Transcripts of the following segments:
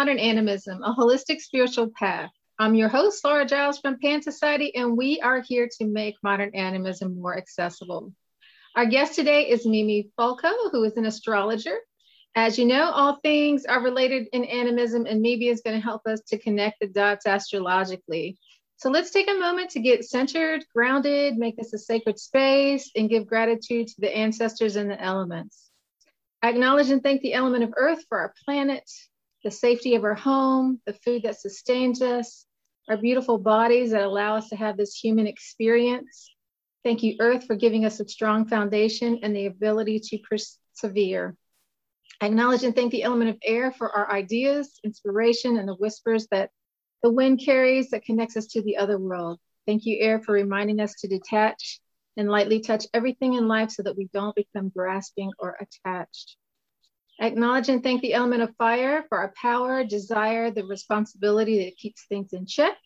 Modern Animism, a holistic spiritual path. I'm your host, Laura Giles from Pan Society, and we are here to make modern animism more accessible. Our guest today is Mimi Falco, who is an astrologer. As you know, all things are related in animism, and Mimi is going to help us to connect the dots astrologically. So let's take a moment to get centered, grounded, make this a sacred space, and give gratitude to the ancestors and the elements. I acknowledge and thank the element of earth for our planet, the safety of our home, the food that sustains us, our beautiful bodies that allow us to have this human experience. Thank you, Earth, for giving us a strong foundation and the ability to persevere. I acknowledge and thank the element of air for our ideas, inspiration, and the whispers that the wind carries that connects us to the other world. Thank you, air, for reminding us to detach and lightly touch everything in life so that we don't become grasping or attached. Acknowledge and thank the element of fire for our power, desire, the responsibility that keeps things in check.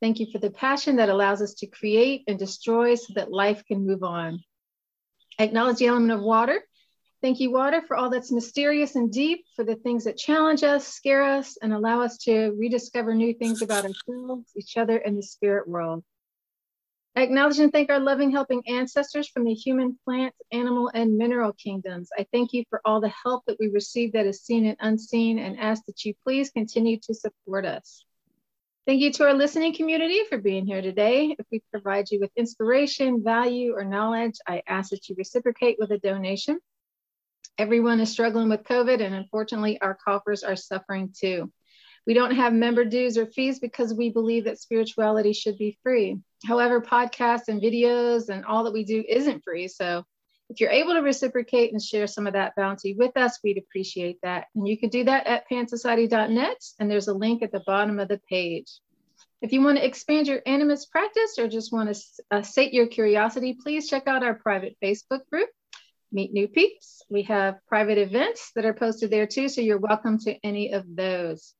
Thank you for the passion that allows us to create and destroy so that life can move on. Acknowledge the element of water. Thank you, water, for all that's mysterious and deep, for the things that challenge us, scare us, and allow us to rediscover new things about ourselves, each other, and the spirit world. Acknowledge and thank our loving, helping ancestors from the human, plant, animal, and mineral kingdoms. I thank you for all the help that we receive that is seen and unseen, and ask that you please continue to support us. Thank you to our listening community for being here today. If we provide you with inspiration, value, or knowledge, I ask that you reciprocate with a donation. Everyone is struggling with COVID, and unfortunately, our coffers are suffering too. We don't have member dues or fees because we believe that spirituality should be free. However, podcasts and videos and all that we do isn't free. So if you're able to reciprocate and share some of that bounty with us, we'd appreciate that. And you can do that at pansociety.net, and there's a link at the bottom of the page. If you want to expand your animist practice or just want to uh, sate your curiosity, please check out our private Facebook group, Meet New Peeps. We have private events that are posted there too, so you're welcome to any of those.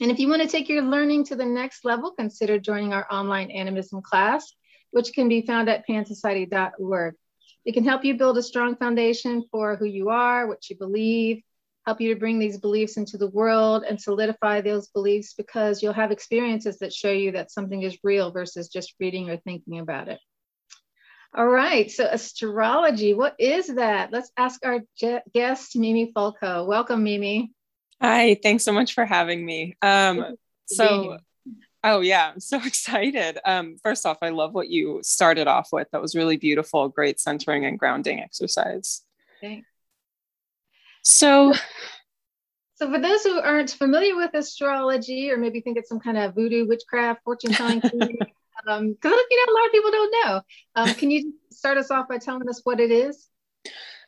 And if you want to take your learning to the next level, consider joining our online animism class, which can be found at pansociety.org. It can help you build a strong foundation for who you are, what you believe, help you to bring these beliefs into the world and solidify those beliefs because you'll have experiences that show you that something is real versus just reading or thinking about it. All right, so astrology, what is that? Let's ask our guest, Mimi Falco. Welcome, Mimi. Hi, thanks so much for having me. Um, so, oh yeah, I'm so excited. Um, first off, I love what you started off with. That was really beautiful. Great centering and grounding exercise. Thanks. So, so for those who aren't familiar with astrology, or maybe think it's some kind of voodoo, witchcraft, fortune telling, because um, you know a lot of people don't know. Um, can you start us off by telling us what it is?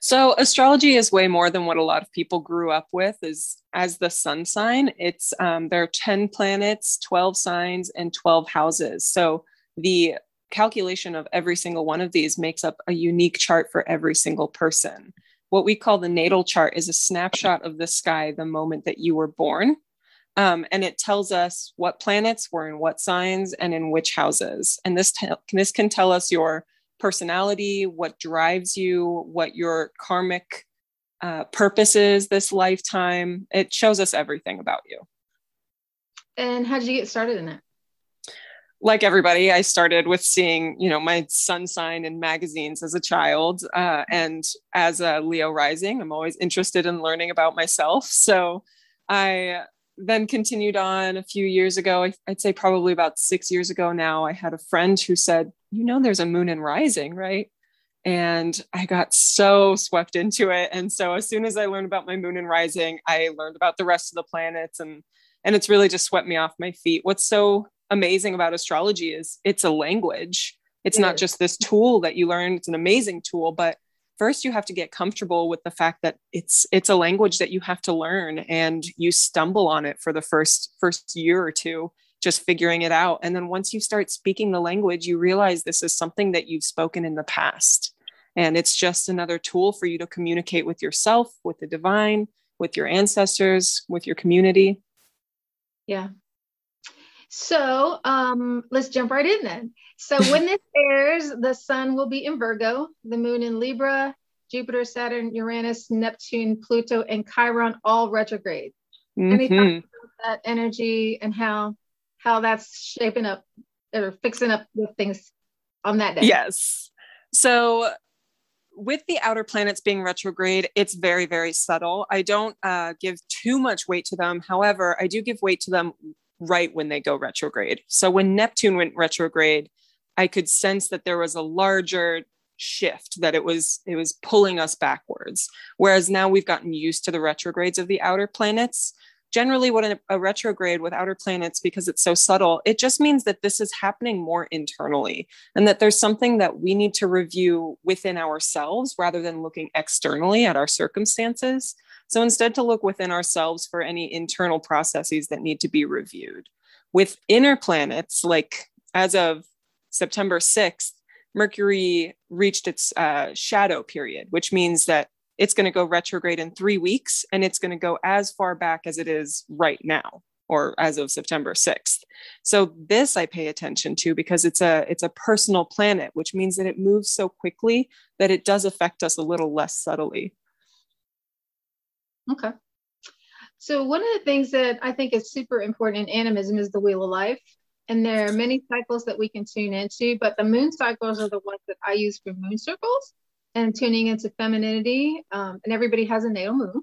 So astrology is way more than what a lot of people grew up with is as the sun sign. It's um, there are 10 planets, 12 signs, and 12 houses. So the calculation of every single one of these makes up a unique chart for every single person. What we call the natal chart is a snapshot of the sky the moment that you were born. Um, and it tells us what planets were in what signs and in which houses. And this, this can tell us your personality, what drives you, what your karmic uh, purpose is this lifetime. It shows us everything about you. And how did you get started in it? Like everybody, I started with seeing, you know, my sun sign in magazines as a child, uh, and as a Leo rising, I'm always interested in learning about myself. So I then continued on a few years ago. I'd say probably about six years ago now. I had a friend who said, you know, there's a moon and rising, right? And I got so swept into it. And so as soon as I learned about my moon and rising, I learned about the rest of the planets and and it's really just swept me off my feet. What's so amazing about astrology is it's a language. It's not just this tool that you learn. It's an amazing tool, but first you have to get comfortable with the fact that it's it's a language that you have to learn and you stumble on it for the first first year or two just figuring it out. And then once you start speaking the language, you realize this is something that you've spoken in the past. And it's just another tool for you to communicate with yourself, with the divine, with your ancestors, with your community. Yeah. So um, let's jump right in then. So when this airs, the sun will be in Virgo, the moon in Libra, Jupiter, Saturn, Uranus, Neptune, Pluto, and Chiron all retrograde. Mm-hmm. that energy and how how that's shaping up or fixing up with things on that day. Yes. So with the outer planets being retrograde, it's very, very subtle. I don't uh, give too much weight to them. However, I do give weight to them right when they go retrograde. So when Neptune went retrograde, I could sense that there was a larger shift that it was it was pulling us backwards whereas now we've gotten used to the retrogrades of the outer planets generally what a, a, retrograde with outer planets because it's so subtle it just means that this is happening more internally and that there's something that we need to review within ourselves rather than looking externally at our circumstances. So instead to look within ourselves for any internal processes that need to be reviewed. With inner planets like as of september 6th mercury reached its uh, shadow period which means that it's going to go retrograde in three weeks and it's going to go as far back as it is right now or as of September 6th. So this I pay attention to because it's a it's a personal planet, which means that it moves so quickly that it does affect us a little less subtly. Okay. So one of the things that I think is super important in animism is the wheel of life. And there are many cycles that we can tune into, but the moon cycles are the ones that I use for moon circles and tuning into femininity. Um, and everybody has a natal moon.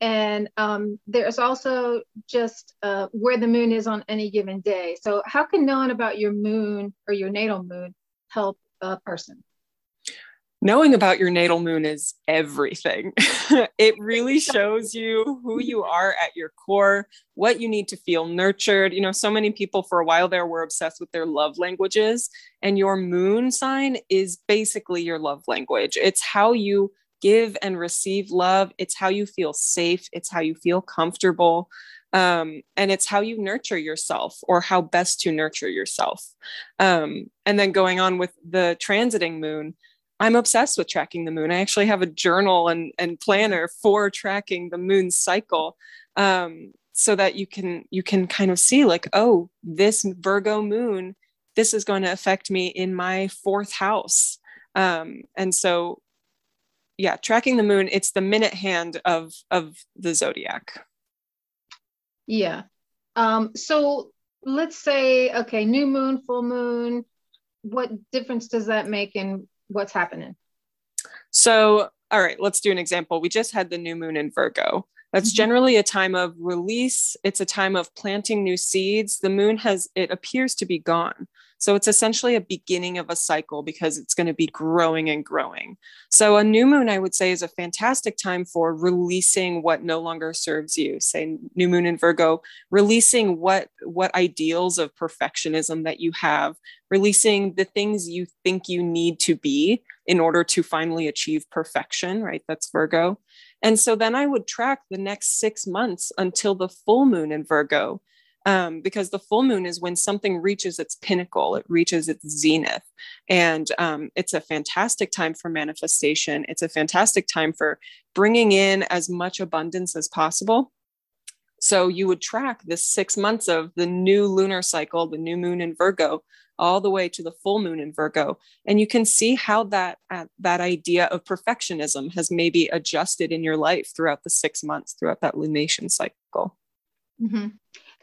And um, there's also just uh, where the moon is on any given day. So, how can knowing about your moon or your natal moon help a person? Knowing about your natal moon is everything. it really shows you who you are at your core, what you need to feel nurtured. You know, so many people for a while there were obsessed with their love languages, and your moon sign is basically your love language. It's how you give and receive love, it's how you feel safe, it's how you feel comfortable. Um, and it's how you nurture yourself or how best to nurture yourself. Um, and then going on with the transiting moon, I'm obsessed with tracking the moon. I actually have a journal and, and planner for tracking the moon cycle. Um, so that you can you can kind of see like oh this virgo moon this is going to affect me in my fourth house um, and so yeah tracking the moon it's the minute hand of of the zodiac yeah um so let's say okay new moon full moon what difference does that make in what's happening? So, all right, let's do an example. We just had the new moon in Virgo. That's mm-hmm. generally a time of release. It's a time of planting new seeds. The moon has, it appears to be gone. So it's essentially a beginning of a cycle because it's going to be growing and growing. So a new moon, I would say, is a fantastic time for releasing what no longer serves you. Say new moon in Virgo, releasing what what ideals of perfectionism that you have, releasing the things you think you need to be in order to finally achieve perfection, right? That's Virgo. And so then I would track the next six months until the full moon in Virgo um, because the full moon is when something reaches its pinnacle, it reaches its zenith. And um, it's a fantastic time for manifestation. It's a fantastic time for bringing in as much abundance as possible. So you would track the six months of the new lunar cycle, the new moon in Virgo, all the way to the full moon in Virgo, and you can see how that uh, that idea of perfectionism has maybe adjusted in your life throughout the six months, throughout that lunation cycle. Mm-hmm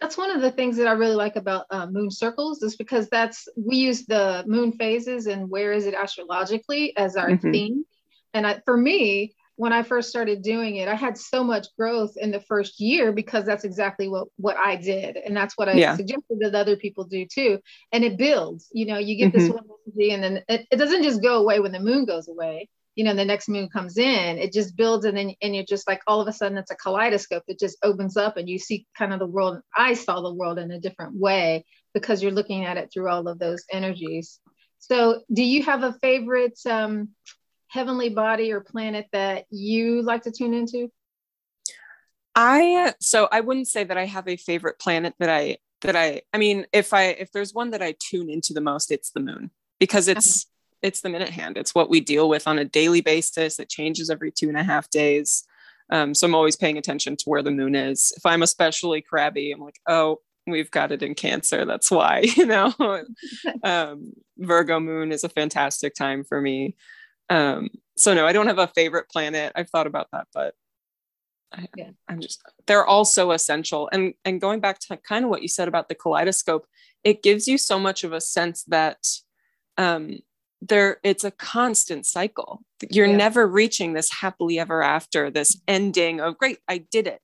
that's one of the things that I really like about uh, moon circles is because that's we use the moon phases and where is it astrologically as our mm-hmm. theme. And I, for me, when I first started doing it, I had so much growth in the first year because that's exactly what what I did, and that's what I yeah. suggested that other people do too. And it builds. You know, you get mm-hmm. this one energy, and then it, it doesn't just go away when the moon goes away you know the next moon comes in it just builds and then and you're just like all of a sudden it's a kaleidoscope it just opens up and you see kind of the world i saw the world in a different way because you're looking at it through all of those energies so do you have a favorite um, heavenly body or planet that you like to tune into i so i wouldn't say that i have a favorite planet that i that i i mean if i if there's one that i tune into the most it's the moon because it's uh-huh it's the minute hand. It's what we deal with on a daily basis. It changes every two and a half days. Um, so I'm always paying attention to where the moon is. If I'm especially crabby, I'm like, oh, we've got it in Cancer. That's why, you know. um, Virgo moon is a fantastic time for me. Um, so no, I don't have a favorite planet. I've thought about that, but I, yeah. I'm just they're all so essential. And and going back to kind of what you said about the kaleidoscope, it gives you so much of a sense that um there it's a constant cycle. You're yeah. never reaching this happily ever after, this ending of great, I did it.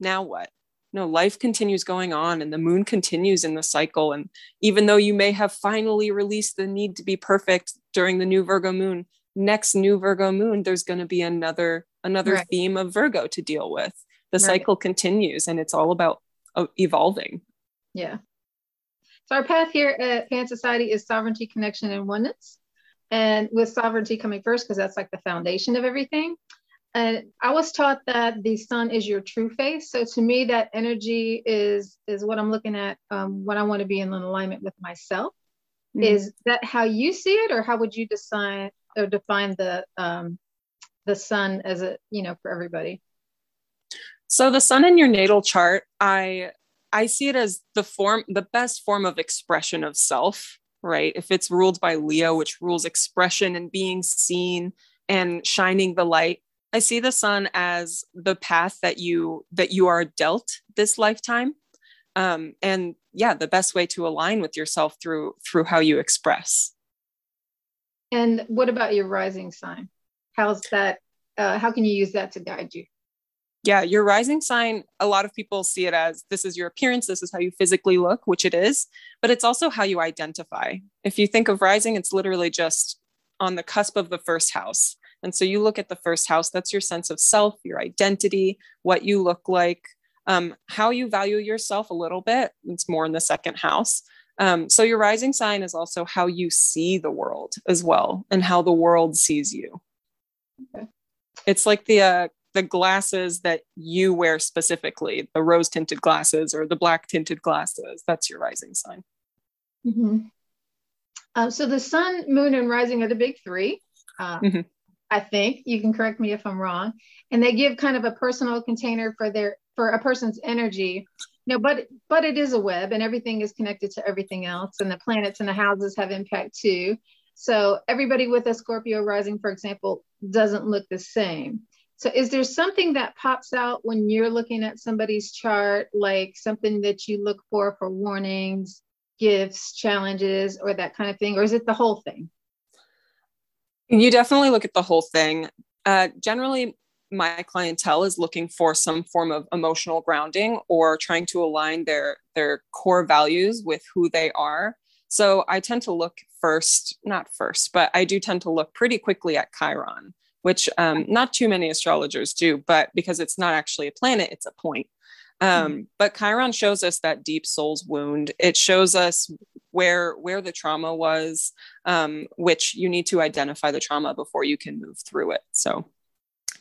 Now what? No, life continues going on and the moon continues in the cycle. And even though you may have finally released the need to be perfect during the new Virgo moon, next new Virgo moon, there's going to be another another right. theme of Virgo to deal with. The right. cycle continues and it's all about uh, evolving. Yeah. So our path here at Pan Society is sovereignty, connection, and oneness. And with sovereignty coming first, because that's like the foundation of everything. And I was taught that the sun is your true face. So to me, that energy is is what I'm looking at um, when I want to be in alignment with myself. Mm-hmm. Is that how you see it, or how would you define or define the um, the sun as a you know for everybody. So the sun in your natal chart i i see it as the form the best form of expression of self right? If it's ruled by leo which rules expression and being seen and shining the light i see the sun as the path that you that you are dealt this lifetime. Um, and yeah the best way to align with yourself through through how you express and what about your rising sign? How's that uh, how can you use that to guide you? Yeah your rising sign a lot of people see it as this is your appearance this is how you physically look which it is but it's also how you identify. If you think of rising it's literally just on the cusp of the first house. And so you look at the first house that's your sense of self your identity what you look like. Um, how you value yourself a little bit it's more in the second house um, so your rising sign is also how you see the world as well and how the world sees you. Okay. It's like the uh, the glasses that you wear specifically, the rose tinted glasses or the black tinted glasses. That's your rising sign. Mm-hmm. Uh, so the sun, moon, and rising are the big three. Uh, mm-hmm. I think you can correct me if I'm wrong, and they give kind of a personal container for their for a person's energy. No but but it is a web and everything is connected to everything else and the planets and the houses have impact too. So everybody with a scorpio rising for example doesn't look the same. So is there something that pops out when you're looking at somebody's chart like something that you look for for warnings gifts challenges or that kind of thing or is it the whole thing? You definitely look at the whole thing. Uh, generally my clientele is looking for some form of emotional grounding or trying to align their their core values with who they are. So i tend to look first not first but i do tend to look pretty quickly at chiron which um, not too many astrologers do but because it's not actually a planet it's a point. Um, mm-hmm. but chiron shows us that deep soul's wound. It shows us where where the trauma was um, which you need to identify the trauma before you can move through it. So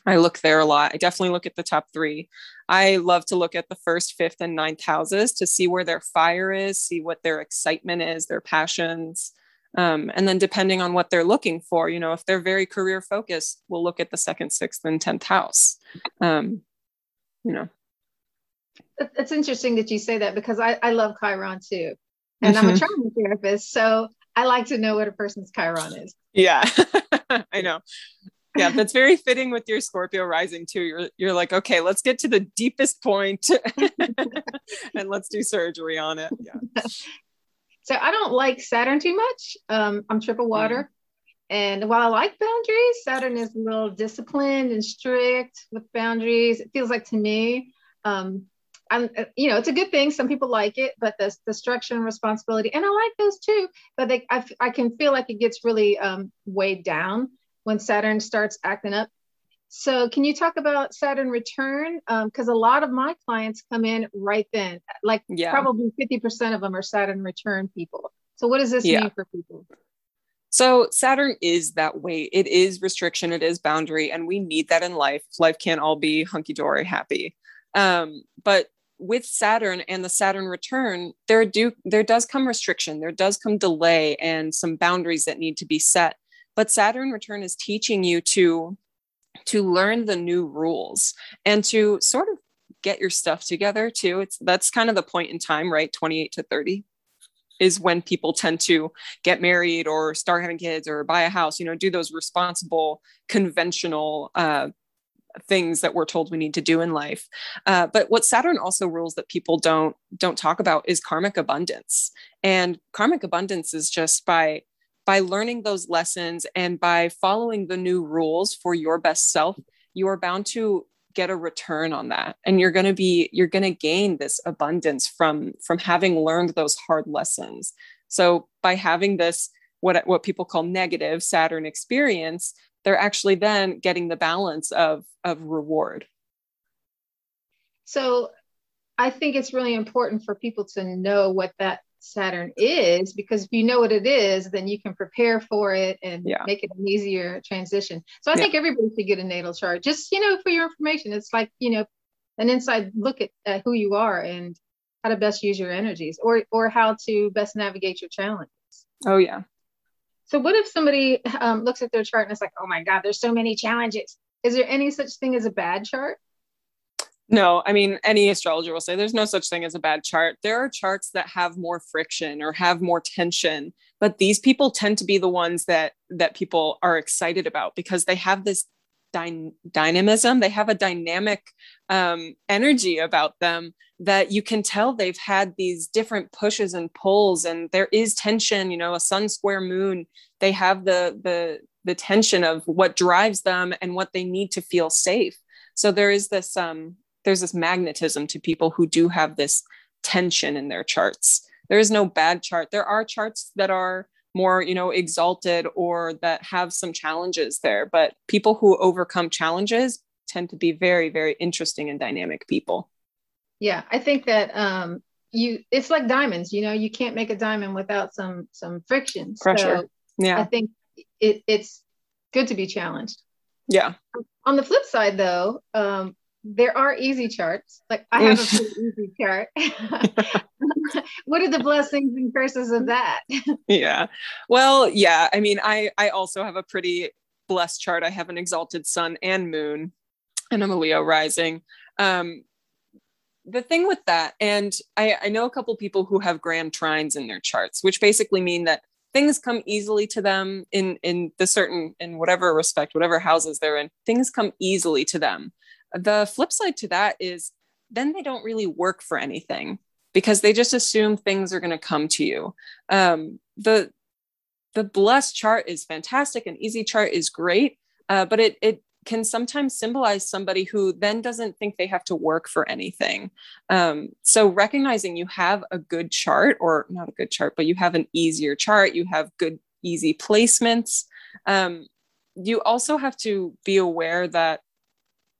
I look there a lot. I definitely look at the top three. I love to look at the first, fifth, and ninth houses to see where their fire is, see what their excitement is, their passions. Um, and then depending on what they're looking for, you know, if they're very career focused, we'll look at the second, sixth, and 10th house. Um, you know. It's interesting that you say that because I, I love Chiron too. And mm-hmm. I'm a mm-hmm. trauma therapist. So I like to know what a person's Chiron is. Yeah, I know yeah that's very fitting with your scorpio rising too you're you're like okay let's get to the deepest point and let's do surgery on it yeah so i don't like saturn too much um, i'm triple water mm. and while i like boundaries saturn is a little disciplined and strict with boundaries it feels like to me um, I'm, you know, it's a good thing. Some people like it, but the, the structure and responsibility, and I like those too. But they, I, I can feel like it gets really um, weighed down when Saturn starts acting up. So, can you talk about Saturn return? Because um, a lot of my clients come in right then, like yeah. probably 50% of them are Saturn return people. So, what does this yeah. mean for people? So, Saturn is that way. It is restriction, it is boundary, and we need that in life. Life can't all be hunky dory happy. Um, but with Saturn and the Saturn return, there do there does come restriction, there does come delay, and some boundaries that need to be set but saturn return is teaching you to to learn the new rules and to sort of get your stuff together too. It's that's kind of the point in time right? 28 to 30 is when people tend to get married or start having kids or buy a house you know do those responsible conventional uh, things that we're told we need to do in life. Uh, but what saturn also rules that people don't don't talk about is karmic abundance. And karmic abundance is just by by learning those lessons and by following the new rules for your best self you are bound to get a return on that. And you're going to be you're going to gain this abundance from from having learned those hard lessons. So by having this what what people call negative saturn experience they're actually then getting the balance of of reward. So i think it's really important for people to know what that saturn is because if you know what it is then you can prepare for it and yeah. make it an easier transition so i yeah. think everybody should get a natal chart just you know for your information it's like you know an inside look at, at who you are and how to best use your energies or or how to best navigate your challenges oh yeah so what if somebody um, looks at their chart and it's like, oh my God, there's so many challenges. Is there any such thing as a bad chart? No, I mean, any astrologer will say there's no such thing as a bad chart. There are charts that have more friction or have more tension, but these people tend to be the ones that that people are excited about because they have this dy- dynamism. They have a dynamic um, energy about them that you can tell they've had these different pushes and pulls and there is tension you know a sun square moon they have the the the tension of what drives them and what they need to feel safe so there is this um there's this magnetism to people who do have this tension in their charts there is no bad chart there are charts that are more you know exalted or that have some challenges there but people who overcome challenges tend to be very very interesting and dynamic people yeah, I think that um, you it's like diamonds. You know, you can't make a diamond without some some friction. Pressure. So yeah, I think it, it's good to be challenged. Yeah. On the flip side, though, um, there are easy charts. Like I have a pretty easy chart. what are the blessings and curses of that? yeah. Well, yeah. I mean, I I also have a pretty blessed chart. I have an exalted sun and moon, and I'm a Leo rising. Um, the thing with that, and I, I know a couple people who have grand trines in their charts, which basically mean that things come easily to them in in the certain in whatever respect, whatever houses they're in, things come easily to them. The flip side to that is then they don't really work for anything because they just assume things are going to come to you. Um, the the blessed chart is fantastic, and easy chart is great, uh, but it it can sometimes symbolize somebody who then doesn't think they have to work for anything. Um, so recognizing you have a good chart, or not a good chart, but you have an easier chart, you have good, easy placements. Um, you also have to be aware that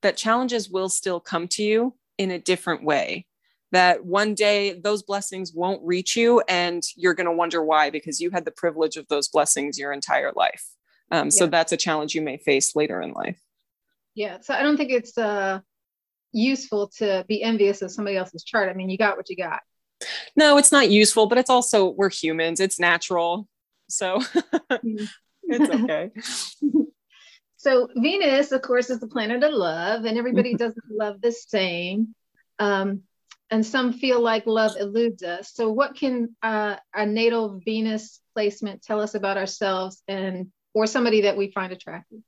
that challenges will still come to you in a different way that one day those blessings won't reach you and you're going to wonder why because you had the privilege of those blessings your entire life um, yeah. so that's a challenge you may face later in life yeah. So I don't think it's uh, useful to be envious of somebody else's chart. I mean, you got what you got. No, it's not useful, but it's also, we're humans, it's natural. So mm-hmm. it's okay. so Venus, of course, is the planet of love, and everybody doesn't love the same. Um, and some feel like love eludes us. So, what can uh, a natal Venus placement tell us about ourselves and or somebody that we find attractive?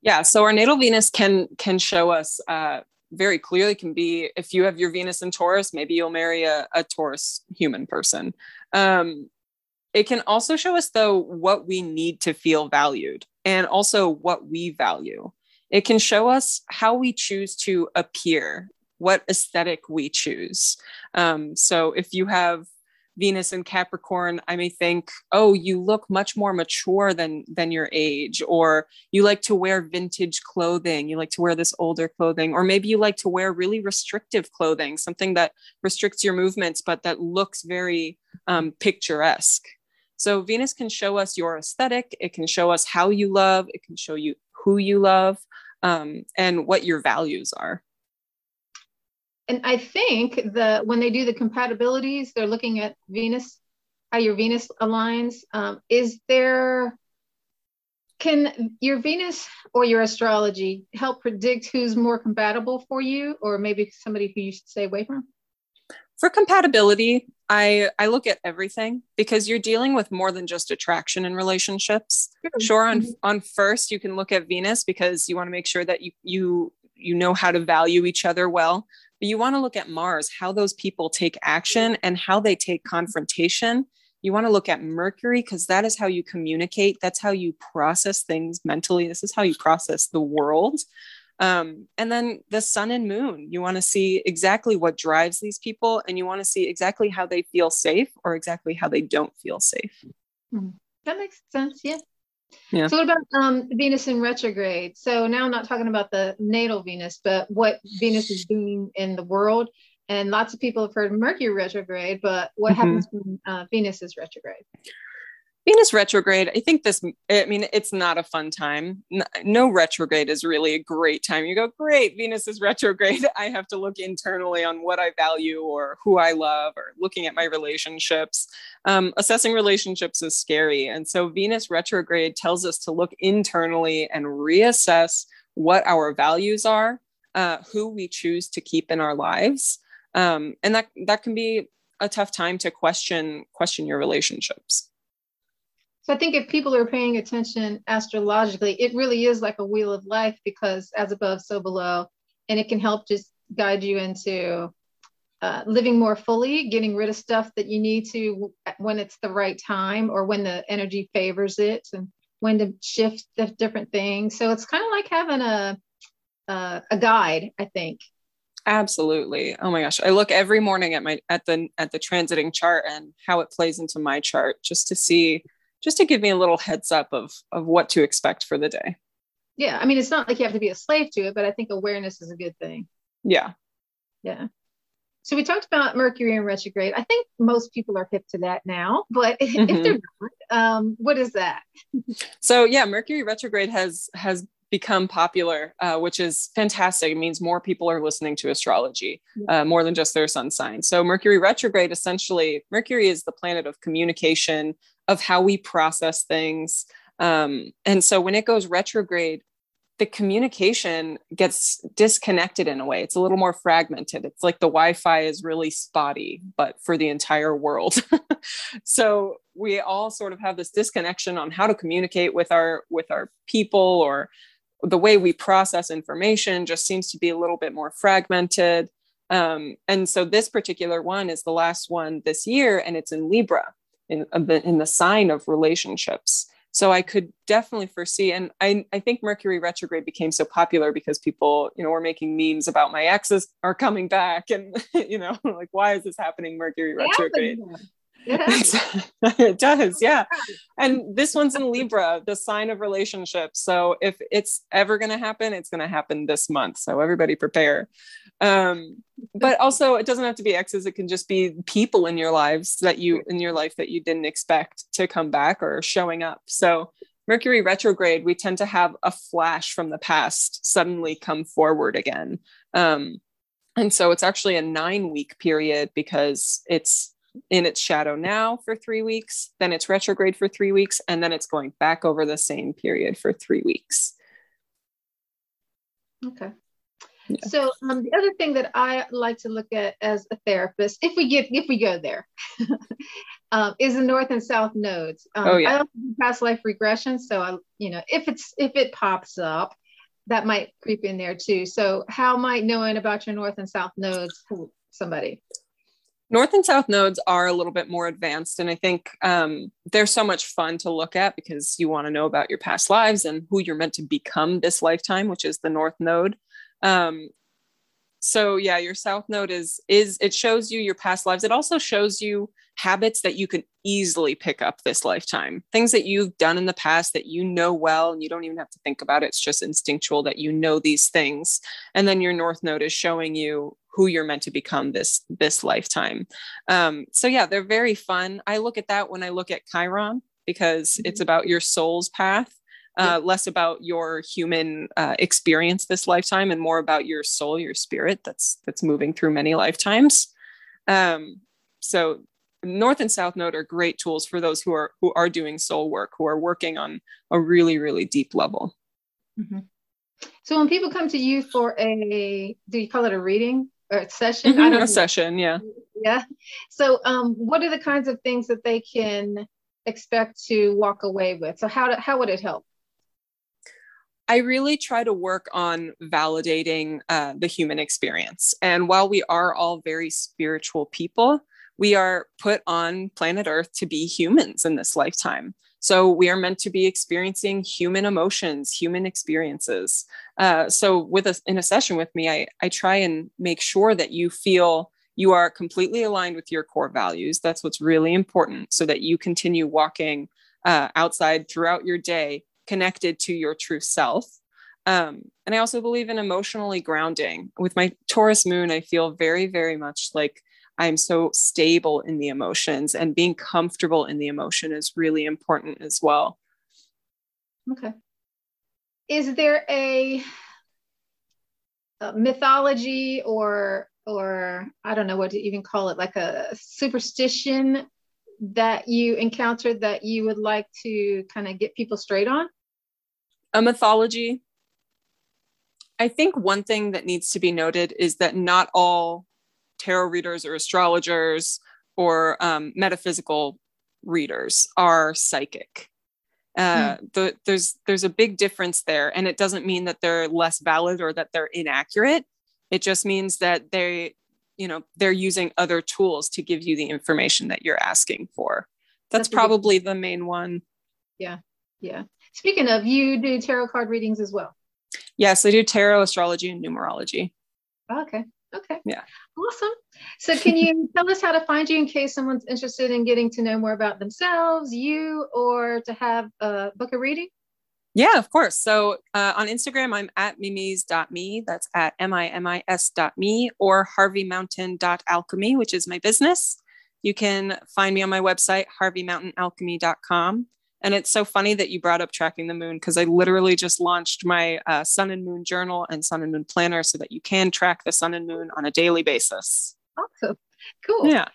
Yeah, so our natal Venus can can show us uh, very clearly can be if you have your Venus in Taurus, maybe you'll marry a, a Taurus human person. Um, it can also show us though what we need to feel valued and also what we value. It can show us how we choose to appear, what aesthetic we choose. Um, so if you have Venus and Capricorn, I may think, oh, you look much more mature than than your age, or you like to wear vintage clothing, you like to wear this older clothing, or maybe you like to wear really restrictive clothing, something that restricts your movements but that looks very um, picturesque. So Venus can show us your aesthetic, it can show us how you love, it can show you who you love, um, and what your values are and I think that when they do the compatibilities, they're looking at Venus, how your Venus aligns. Um, is there, can your Venus or your astrology help predict who's more compatible for you, or maybe somebody who you should stay away from? for compatibility, I I look at everything because you're dealing with more than just attraction in relationships. Sure, on mm-hmm. on first you can look at Venus because you want to make sure that you you you know how to value each other well, but you want to look at Mars, how those people take action and how they take confrontation. You want to look at Mercury because that is how you communicate. That's how you process things mentally. This is how you process the world. Um, and then the sun and moon, you want to see exactly what drives these people and you want to see exactly how they feel safe or exactly how they don't feel safe. Hmm. That makes sense. Yeah. Yeah. So what about um, Venus in retrograde? So now I'm not talking about the natal Venus, but what Venus is doing in the world. And lots of people have heard Mercury retrograde, but what mm-hmm. happens when uh, Venus is retrograde? Venus retrograde, I think this, I mean, it's not a fun time. No retrograde is really a great time. You go, great, Venus is retrograde. I have to look internally on what I value or who I love or looking at my relationships. Um, assessing relationships is scary. And so Venus retrograde tells us to look internally and reassess what our values are, uh, who we choose to keep in our lives. Um, and that, that can be a tough time to question question your relationships. So I think if people are paying attention astrologically, it really is like a wheel of life because as above, so below, and it can help just guide you into uh, living more fully, getting rid of stuff that you need to when it's the right time or when the energy favors it, and when to shift the different things. So it's kind of like having a uh, a guide, I think. Absolutely. Oh my gosh, I look every morning at my at the at the transiting chart and how it plays into my chart just to see just to give me a little heads up of of what to expect for the day. Yeah, I mean, it's not like you have to be a slave to it, but I think awareness is a good thing. Yeah. Yeah. So we talked about Mercury in retrograde. I think most people are hip to that now, but mm-hmm. if they're not, um, what is that? so yeah, Mercury retrograde has has become popular, uh, which is fantastic. It means more people are listening to astrology, uh, more than just their sun sign. So Mercury retrograde, essentially, Mercury is the planet of communication, of how we process things. Um, and so when it goes retrograde, the communication gets disconnected in a way. It's a little more fragmented. It's like the Wi Fi is really spotty, but for the entire world. so we all sort of have this disconnection on how to communicate with our with our people or the way we process information just seems to be a little bit more fragmented. Um, and so this particular one is the last one this year, and it's in Libra in, in the sign of relationships. So I could definitely foresee, and I, I think Mercury retrograde became so popular because people, you know, were making memes about my exes are coming back, and you know, like why is this happening? Mercury retrograde. it does, yeah. And this one's in Libra, the sign of relationships. So if it's ever going to happen, it's going to happen this month. So everybody prepare. Um, but also, it doesn't have to be exes. It can just be people in your lives that you in your life that you didn't expect to come back or showing up. So Mercury retrograde, we tend to have a flash from the past suddenly come forward again. Um, and so it's actually a nine week period because it's in its shadow now for three weeks, then it's retrograde for three weeks, and then it's going back over the same period for three weeks. Okay. Yeah. So um, the other thing that I like to look at as a therapist, if we get if we go there, um, is the north and south nodes. Um, oh yeah. I do past life regression, so I you know if it's if it pops up, that might creep in there too. So how might knowing about your north and south nodes help somebody? North and South nodes are a little bit more advanced, and I think um, they're so much fun to look at because you want to know about your past lives and who you're meant to become this lifetime, which is the North node. Um, so yeah, your South node is is it shows you your past lives. It also shows you habits that you can easily pick up this lifetime, things that you've done in the past that you know well, and you don't even have to think about it. It's just instinctual that you know these things, and then your North node is showing you who you're meant to become this this lifetime. Um, so yeah they're very fun. I look at that when i look at chiron because mm-hmm. it's about your soul's path uh, less about your human uh, experience this lifetime and more about your soul your spirit that's that's moving through many lifetimes. Um, so north and south node are great tools for those who are who are doing soul work who are working on a really really deep level. Mm-hmm. so when people come to you for a do you call it a reading a session. Mm-hmm, a session, yeah. Yeah. So, um, what are the kinds of things that they can expect to walk away with? So, how, do, how would it help? I really try to work on validating uh, the human experience. And while we are all very spiritual people, we are put on planet Earth to be humans in this lifetime. So we are meant to be experiencing human emotions, human experiences. Uh, so with us in a session with me, I, I try and make sure that you feel you are completely aligned with your core values. That's what's really important so that you continue walking uh, outside throughout your day connected to your true self. Um, and I also believe in emotionally grounding. With my Taurus moon, I feel very, very much like I'm so stable in the emotions, and being comfortable in the emotion is really important as well. Okay. Is there a, a mythology or or I don't know what to even call it, like a superstition that you encountered that you would like to kind of get people straight on? A mythology. I think one thing that needs to be noted is that not all tarot readers or astrologers or um, metaphysical readers are psychic. Uh, mm. the, there's there's a big difference there, and it doesn't mean that they're less valid or that they're inaccurate. It just means that they, you know, they're using other tools to give you the information that you're asking for. That's, That's probably the main one. Yeah, yeah. Speaking of, you do tarot card readings as well. Yes, I do tarot, astrology, and numerology. Okay. Okay. Yeah. Awesome. So, can you tell us how to find you in case someone's interested in getting to know more about themselves, you, or to have a book a reading? Yeah, of course. So uh, on Instagram, I'm at mimis.me. That's at M-I-M-I-S dot me or harveymountain.alchemy, which is my business. You can find me on my website, harveymountainalchemy.com. And it's so funny that you brought up tracking the moon because I literally just launched my uh, sun and moon journal and sun and moon planner so that you can track the sun and moon on a daily basis. Awesome. Cool. Yeah.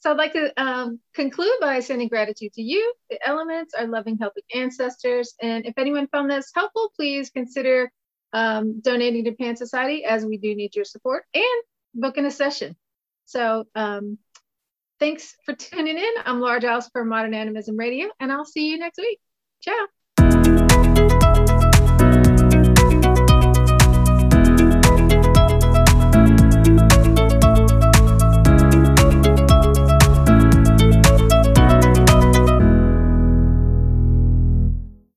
So I'd like to um, conclude by sending gratitude to you, the elements, our loving, helping ancestors. And if anyone found this helpful, please consider um, donating to Pan Society as we do need your support and booking a session. So um, Thanks for tuning in. I'm Laura Giles for Modern Animism Radio, and I'll see you next week. Ciao.